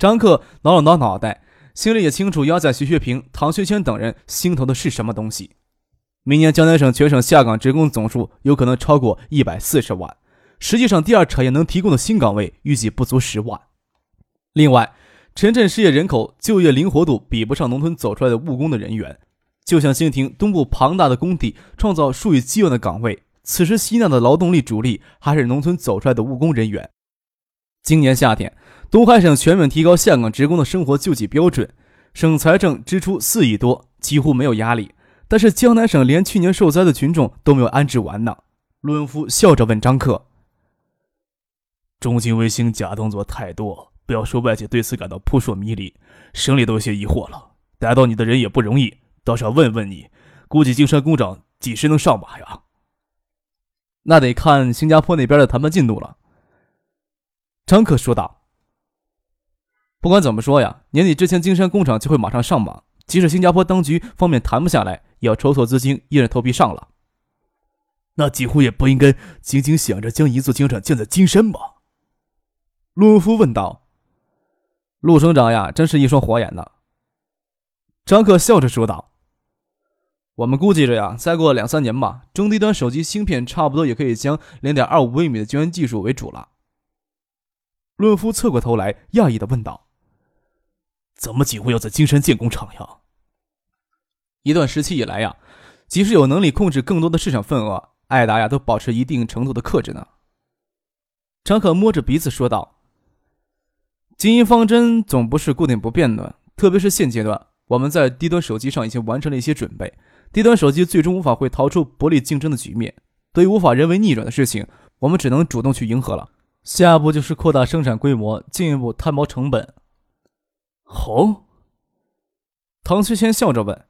张克挠了挠脑袋，心里也清楚，压在徐学平、唐学谦等人心头的是什么东西。明年江南省全省下岗职工总数有可能超过一百四十万，实际上第二产业能提供的新岗位预计不足十万。另外，城镇失业人口就业灵活度比不上农村走出来的务工的人员，就像新亭东部庞大的工地创造数以亿万的岗位，此时吸纳的劳动力主力还是农村走出来的务工人员。今年夏天。东海省全面提高下岗职工的生活救济标准，省财政支出四亿多，几乎没有压力。但是江南省连去年受灾的群众都没有安置完呢。陆文夫笑着问张克：“中金卫星假动作太多，不要说外界对此感到扑朔迷离，省里都有些疑惑了。逮到你的人也不容易，倒是要问问你，估计金山工长几时能上马呀？”那得看新加坡那边的谈判进度了。张克说道。不管怎么说呀，年底之前金山工厂就会马上上马。即使新加坡当局方面谈不下来，也要筹措资金，硬着头皮上了。那几乎也不应该仅仅想着将一座金厂建在金山吧？陆文夫问道。陆省长呀，真是一双火眼呢。张克笑着说道：“我们估计着呀，再过两三年吧，中低端手机芯片差不多也可以将零点二五微米的晶圆技术为主了。”陆文夫侧过头来，讶异的问道。怎么几乎要在金山建工厂呀？一段时期以来呀，即使有能力控制更多的市场份额，艾达呀都保持一定程度的克制呢。张可摸着鼻子说道：“经营方针总不是固定不变的，特别是现阶段，我们在低端手机上已经完成了一些准备，低端手机最终无法会逃出薄利竞争的局面。对于无法人为逆转的事情，我们只能主动去迎合了。下一步就是扩大生产规模，进一步摊薄成本。”哦，唐学谦笑着问：“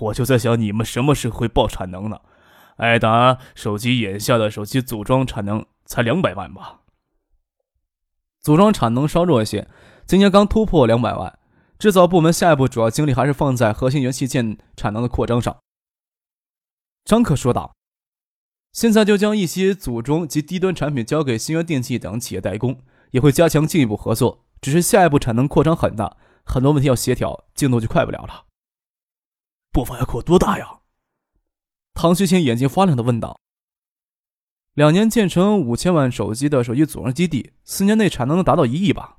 我就在想，你们什么时候会爆产能呢？爱达手机眼下的手机组装产能才两百万吧？组装产能稍弱一些，今年刚突破两百万。制造部门下一步主要精力还是放在核心元器件产能的扩张上。”张克说道：“现在就将一些组装及低端产品交给新源电器等企业代工，也会加强进一步合作。”只是下一步产能扩张很大，很多问题要协调，进度就快不了了。步伐要扩多大呀？唐学谦眼睛发亮的问道。两年建成五千万手机的手机组装基地，四年内产能能达到一亿吧？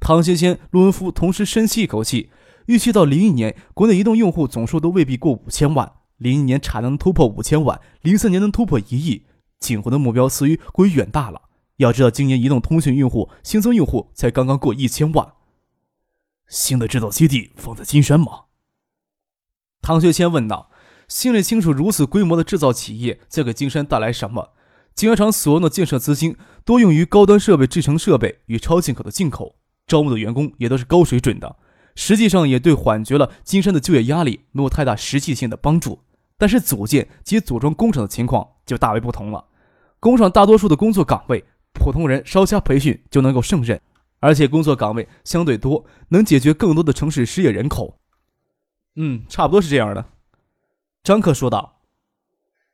唐学谦、陆文夫同时深吸一口气，预期到零一年，国内移动用户总数都未必过五千万，零一年产能突破五千万，零三年能突破一亿，景湖的目标似于过于远大了。要知道，今年移动通讯用户新增用户才刚刚过一千万。新的制造基地放在金山吗？唐学谦问道，心里清楚，如此规模的制造企业将给金山带来什么。晶圆厂所用的建设资金多用于高端设备、制成设备与超进口的进口，招募的员工也都是高水准的。实际上，也对缓解了金山的就业压力没有太大实际性的帮助。但是，组建及组装工厂的情况就大为不同了。工厂大多数的工作岗位。普通人稍加培训就能够胜任，而且工作岗位相对多，能解决更多的城市失业人口。嗯，差不多是这样的。张克说道：“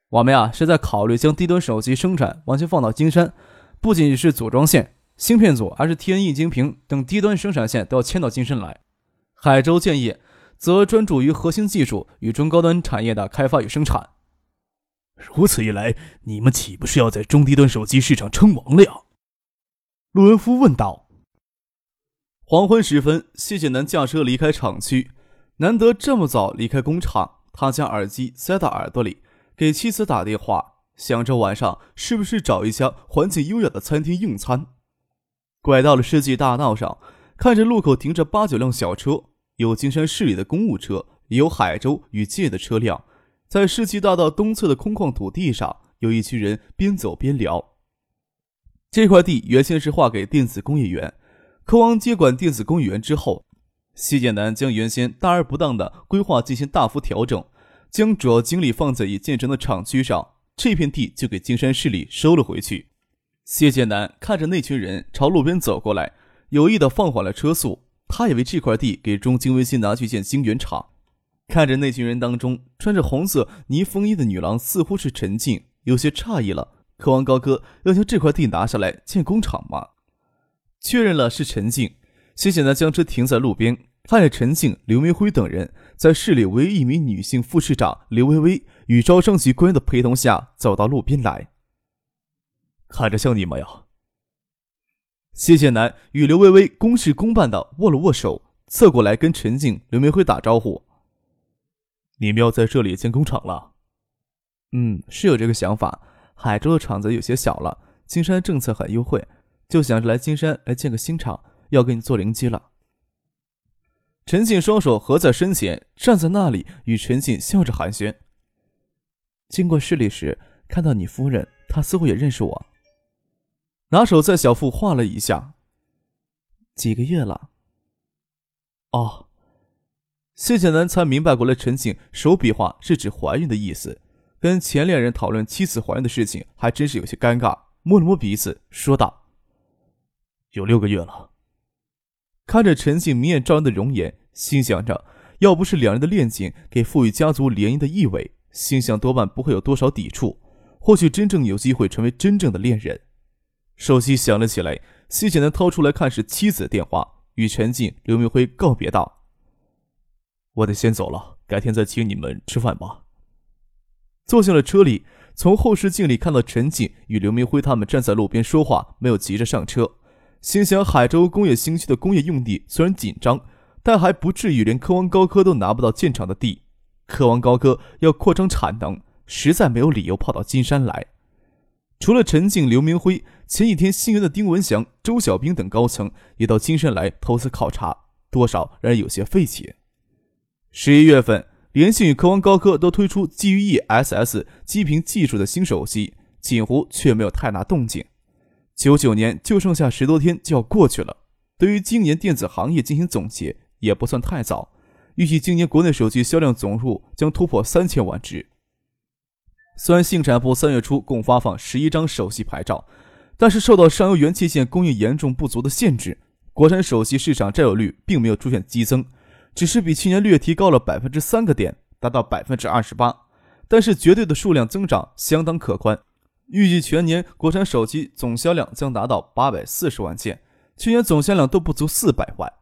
我们呀是在考虑将低端手机生产完全放到金山，不仅是组装线、芯片组，还是天翼晶屏等低端生产线都要迁到金山来。海州建业则专注于核心技术与中高端产业的开发与生产。”如此一来，你们岂不是要在中低端手机市场称王了呀？陆文夫问道。黄昏时分，谢建南驾车离开厂区，难得这么早离开工厂，他将耳机塞到耳朵里，给妻子打电话，想着晚上是不是找一家环境优雅的餐厅用餐。拐到了世纪大道上，看着路口停着八九辆小车，有金山市里的公务车，也有海州与界的车辆。在世纪大道东侧的空旷土地上，有一群人边走边聊。这块地原先是划给电子工业园，科王接管电子工业园之后，谢建南将原先大而不当的规划进行大幅调整，将主要精力放在已建成的厂区上。这片地就给金山市里收了回去。谢建南看着那群人朝路边走过来，有意的放缓了车速。他以为这块地给中金微信拿去建晶圆厂。看着那群人当中穿着红色呢风衣的女郎，似乎是陈静，有些诧异了。科王高哥要将这块地拿下来建工厂吗？确认了是陈静，谢谢南将车停在路边，看着陈静、刘明辉等人在市里唯一一名女性副市长刘薇薇与招商局官员的陪同下走到路边来。看着像你们呀。谢谢南与刘薇薇公事公办的握了握手，侧过来跟陈静、刘明辉打招呼：“你们要在这里建工厂了？”“嗯，是有这个想法。海州的厂子有些小了，金山政策很优惠。”就想着来金山来建个新厂，要给你做零机了。陈静双手合在身前，站在那里与陈静笑着寒暄。经过市里时，看到你夫人，她似乎也认识我。拿手在小腹画了一下。几个月了。哦，谢建南才明白过来，陈静手比划是指怀孕的意思。跟前恋人讨论妻子怀孕的事情，还真是有些尴尬。摸了摸鼻子，说道。有六个月了。看着陈静明艳照人的容颜，心想着，要不是两人的恋情给赋予家族联姻的意味，心想多半不会有多少抵触，或许真正有机会成为真正的恋人。手机响了起来，谢简南掏出来看是妻子的电话，与陈静、刘明辉告别道：“我得先走了，改天再请你们吃饭吧。”坐进了车里，从后视镜里看到陈静与刘明辉他们站在路边说话，没有急着上车。心想，海州工业新区的工业用地虽然紧张，但还不至于连科王高科都拿不到建厂的地。科王高科要扩张产能，实在没有理由跑到金山来。除了陈静、刘明辉，前几天新源的丁文祥、周小兵等高层也到金山来投资考察，多少让人有些费解。十一月份，联信与科王高科都推出基于 ESS 基频技术的新手机，锦湖却没有太大动静。九九年就剩下十多天就要过去了，对于今年电子行业进行总结也不算太早。预计今年国内手机销量总数将突破三千万只。虽然信产部三月初共发放十一张手机牌照，但是受到上游元器件供应严重不足的限制，国产手机市场占有率并没有出现激增，只是比去年略提高了百分之三个点，达到百分之二十八。但是绝对的数量增长相当可观。预计全年国产手机总销量将达到八百四十万件，去年总销量都不足四百万。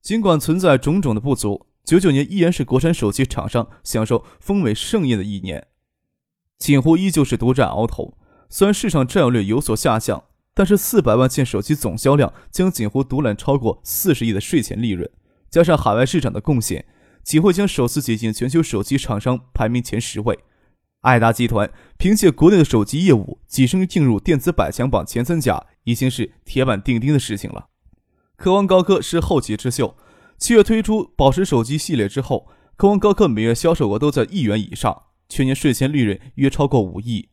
尽管存在种种的不足，九九年依然是国产手机厂商享受丰伟盛宴的一年。锦湖依旧是独占鳌头，虽然市场占有率有所下降，但是四百万件手机总销量将近乎独揽超过四十亿的税前利润，加上海外市场的贡献，锦湖将首次挤进全球手机厂商排名前十位。爱达集团凭借国内的手机业务，跻身进入电子百强榜前三甲，已经是铁板钉钉的事情了。科王高科是后起之秀，七月推出宝石手机系列之后，科王高科每月销售额都在亿元以上，全年税前利润约超过五亿。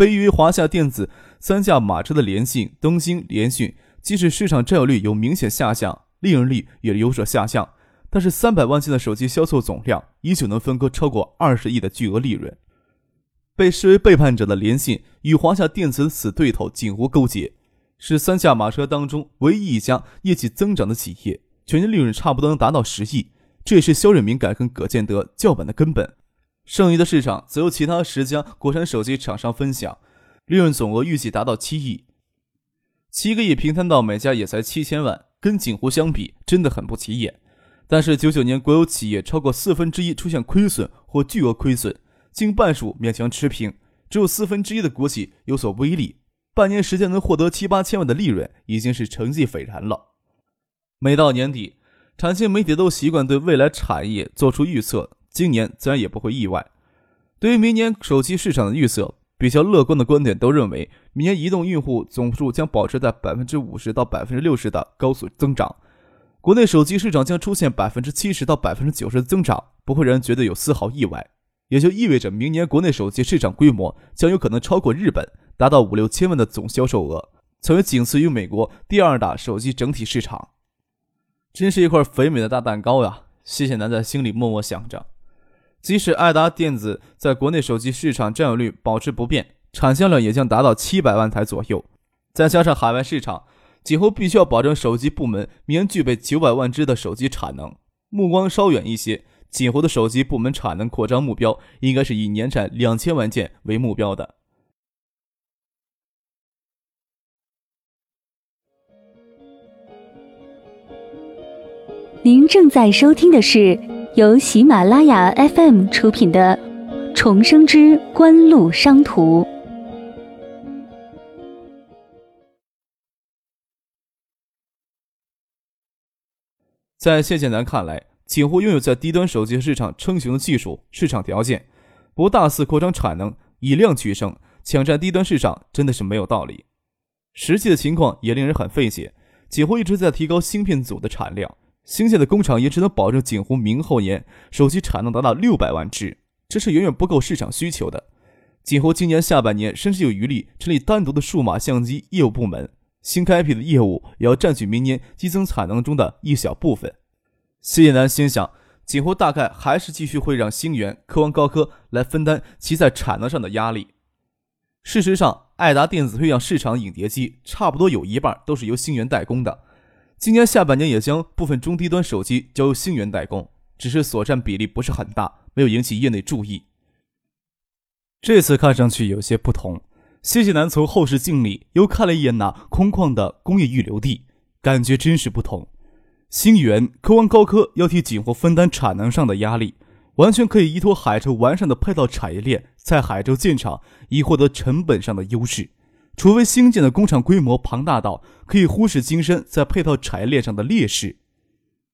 被誉为华夏电子三驾马车的联信、东兴、联讯，即使市场占有率有明显下降，利润率也有所下降，但是三百万件的手机销售总量依旧能分割超过二十亿的巨额利润。被视为背叛者的联信与华夏电子的死对头近乎勾结，是三驾马车当中唯一一家业绩增长的企业，全年利润差不多能达到十亿，这也是肖瑞敏敢跟葛建德叫板的根本。剩余的市场则由其他十家国产手机厂商分享，利润总额预计达到七亿。七个亿平摊到每家也才七千万，跟锦湖相比真的很不起眼。但是九九年国有企业超过四分之一出现亏损或巨额亏损。近半数勉强持平，只有四分之一的国企有所微利。半年时间能获得七八千万的利润，已经是成绩斐然了。每到年底，产经媒体都习惯对未来产业做出预测，今年自然也不会意外。对于明年手机市场的预测，比较乐观的观点都认为，明年移动用户总数将保持在百分之五十到百分之六十的高速增长，国内手机市场将出现百分之七十到百分之九十的增长，不会让人觉得有丝毫意外。也就意味着明年国内手机市场规模将有可能超过日本，达到五六千万的总销售额。成为仅次于美国第二大手机整体市场。真是一块肥美的大蛋糕呀！谢谢南在心里默默想着。即使爱达电子在国内手机市场占有率保持不变，产销量也将达到七百万台左右，再加上海外市场，几乎必须要保证手机部门明具备九百万只的手机产能。目光稍远一些，锦湖的手机部门产能扩张目标应该是以年产两千万件为目标的。您正在收听的是由喜马拉雅 FM 出品的《重生之官路商途》。在谢建南看来，几乎拥有在低端手机市场称雄的技术、市场条件，不大肆扩张产能，以量取胜，抢占低端市场，真的是没有道理。实际的情况也令人很费解。几乎一直在提高芯片组的产量。新建的工厂也只能保证锦湖明后年手机产能达到六百万只，这是远远不够市场需求的。锦湖今年下半年甚至有余力成立单独的数码相机业务部门，新开辟的业务也要占据明年激增产能中的一小部分。谢叶南心想，锦湖大概还是继续会让星源、科王高科来分担其在产能上的压力。事实上，爱达电子会让市场影碟机差不多有一半都是由星源代工的。今年下半年也将部分中低端手机交由星源代工，只是所占比例不是很大，没有引起业内注意。这次看上去有些不同。谢谢南从后视镜里又看了一眼那空旷的工业预留地，感觉真是不同。星源、科王高科要替锦湖分担产能上的压力，完全可以依托海州完善的配套产业链，在海州建厂以获得成本上的优势。除非新建的工厂规模庞大到可以忽视金山在配套产业链上的劣势，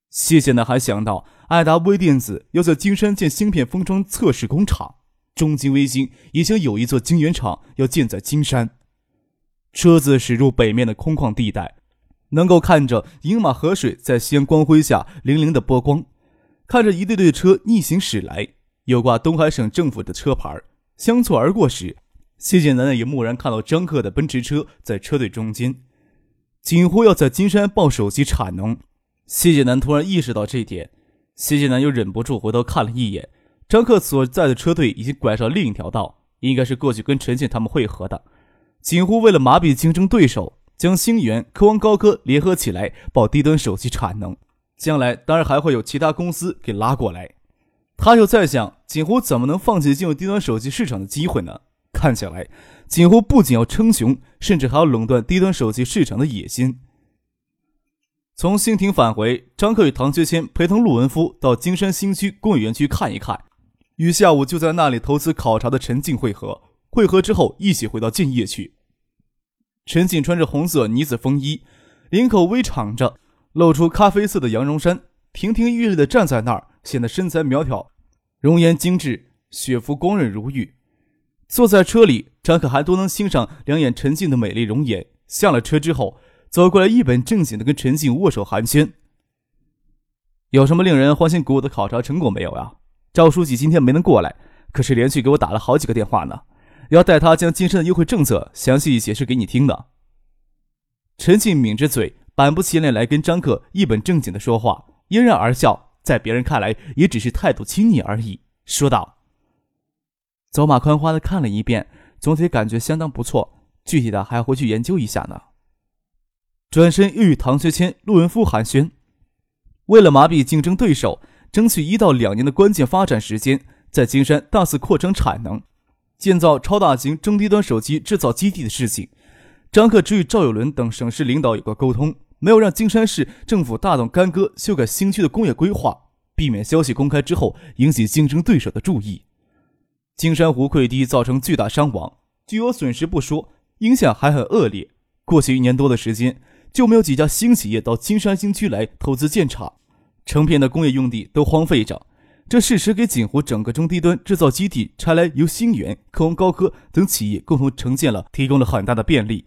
谢谢呢还想到爱达微电子要在金山建芯片封装测试工厂，中金微星已经有一座晶圆厂要建在金山。车子驶入北面的空旷地带，能够看着饮马河水在夕阳光辉下粼粼的波光，看着一队队车逆行驶来，有挂东海省政府的车牌相错而过时。谢建南也蓦然看到张克的奔驰车在车队中间，锦湖要在金山报手机产能。谢建南突然意识到这一点，谢建南又忍不住回头看了一眼，张克所在的车队已经拐上另一条道，应该是过去跟陈建他们会合的。锦湖为了麻痹竞争对手，将星源、科王高科联合起来报低端手机产能，将来当然还会有其他公司给拉过来。他又在想，锦湖怎么能放弃进入低端手机市场的机会呢？看起来，锦湖不仅要称雄，甚至还要垄断低端手机市场的野心。从兴亭返回，张克与唐学谦陪同陆文夫到金山新区工业园区看一看，与下午就在那里投资考察的陈静会合。会合之后，一起回到建业去。陈静穿着红色呢子风衣，领口微敞着，露出咖啡色的羊绒衫，亭亭玉立地站在那儿，显得身材苗条，容颜精致，雪肤光润如玉。坐在车里，张可还多能欣赏两眼陈静的美丽容颜。下了车之后，走过来一本正经的跟陈静握手寒暄。有什么令人欢欣鼓舞的考察成果没有啊？赵书记今天没能过来，可是连续给我打了好几个电话呢，要带他将金山的优惠政策详细解释给你听呢。陈静抿着嘴，板不起脸来跟张克一本正经的说话，嫣然而笑，在别人看来也只是态度亲昵而已，说道。走马观花的看了一遍，总体感觉相当不错，具体的还要回去研究一下呢。转身又与唐学谦、陆文夫寒暄，为了麻痹竞争对手，争取一到两年的关键发展时间，在金山大肆扩张产能，建造超大型中低端手机制造基地的事情，张克只与赵有伦等省市领导有过沟通，没有让金山市政府大动干戈修改新区的工业规划，避免消息公开之后引起竞争对手的注意。金山湖溃堤造成巨大伤亡，巨额损失不说，影响还很恶劣。过去一年多的时间，就没有几家新企业到金山新区来投资建厂，成片的工业用地都荒废着。这事实给锦湖整个中低端制造基地拆来由星源、科王高科等企业共同承建了，提供了很大的便利。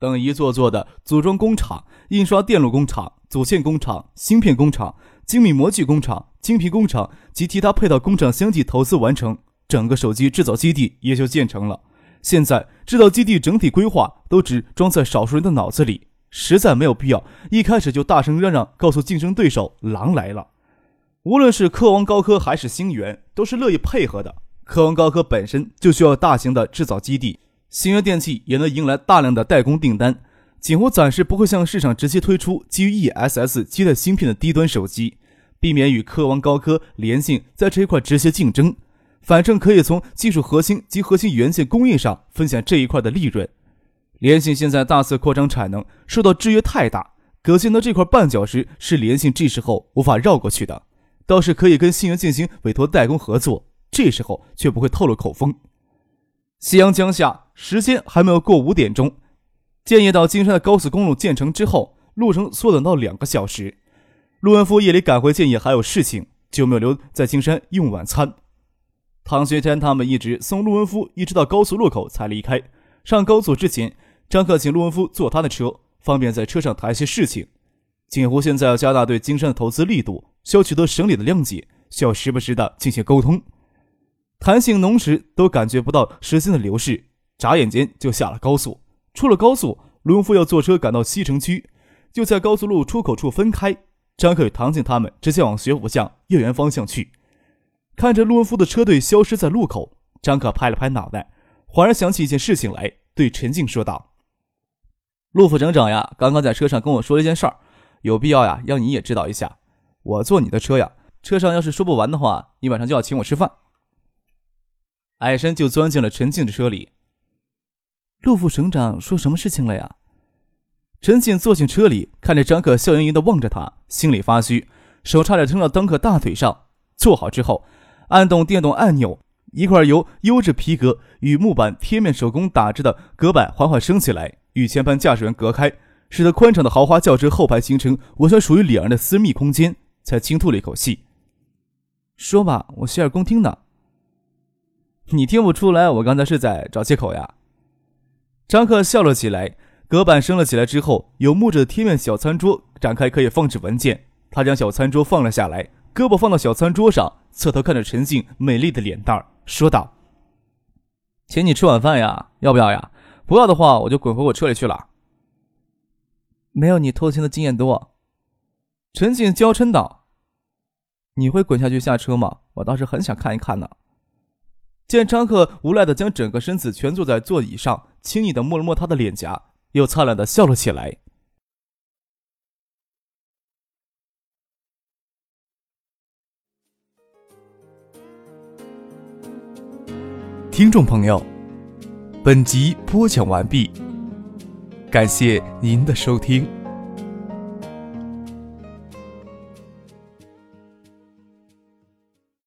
等一座座的组装工厂、印刷电路工厂、组件工厂、芯片工厂、精密模具工厂、精皮工厂及其他配套工厂相继投资完成。整个手机制造基地也就建成了，现在制造基地整体规划都只装在少数人的脑子里，实在没有必要一开始就大声嚷嚷，告诉竞争对手“狼来了”。无论是科王高科还是星源，都是乐意配合的。科王高科本身就需要大型的制造基地，星源电器也能迎来大量的代工订单。锦湖暂时不会向市场直接推出基于 ESS 基带芯片的低端手机，避免与科王高科、联信在这一块直接竞争。反正可以从技术核心及核心元件供应上分享这一块的利润。联信现在大肆扩张产能，受到制约太大，可见的这块绊脚石是联信这时候无法绕过去的。倒是可以跟信源进行委托代工合作，这时候却不会透露口风。夕阳将下，时间还没有过五点钟。建业到金山的高速公路建成之后，路程缩短到两个小时。陆文夫夜里赶回建业还有事情，就没有留在金山用晚餐。唐学天他们一直送陆文夫一直到高速路口才离开。上高速之前，张克请陆文夫坐他的车，方便在车上谈些事情。锦湖现在要加大对金山的投资力度，需要取得省里的谅解，需要时不时的进行沟通。谈性浓时，都感觉不到时间的流逝，眨眼间就下了高速。出了高速，陆文夫要坐车赶到西城区，就在高速路出口处分开。张克与唐静他们直接往学府巷叶园方向去。看着陆文夫的车队消失在路口，张克拍了拍脑袋，恍然想起一件事情来，对陈静说道：“陆副省长呀，刚刚在车上跟我说了一件事儿，有必要呀，让你也知道一下。我坐你的车呀，车上要是说不完的话，你晚上就要请我吃饭。”矮身就钻进了陈静的车里。陆副省长说什么事情了呀？陈静坐进车里，看着张克笑盈盈的望着他，心里发虚，手差点撑到张克大腿上。坐好之后，按动电动按钮，一块由优质皮革与木板贴面手工打制的隔板缓缓升起来，与前排驾驶员隔开，使得宽敞的豪华轿车后排形成完全属于两人的私密空间。才轻吐了一口气，说吧，我洗耳恭听呢。你听不出来，我刚才是在找借口呀？张克笑了起来，隔板升了起来之后，有木质的贴面小餐桌展开可以放置文件。他将小餐桌放了下来，胳膊放到小餐桌上，侧头看着陈静美丽的脸蛋儿，说道：“请你吃晚饭呀，要不要呀？不要的话，我就滚回我车里去了。”没有你偷情的经验多。陈静娇嗔道：“你会滚下去下车吗？我倒是很想看一看呢。”见张克无奈的将整个身子蜷坐在座椅上，轻易的摸了摸他的脸颊，又灿烂的笑了起来。听众朋友，本集播讲完毕，感谢您的收听。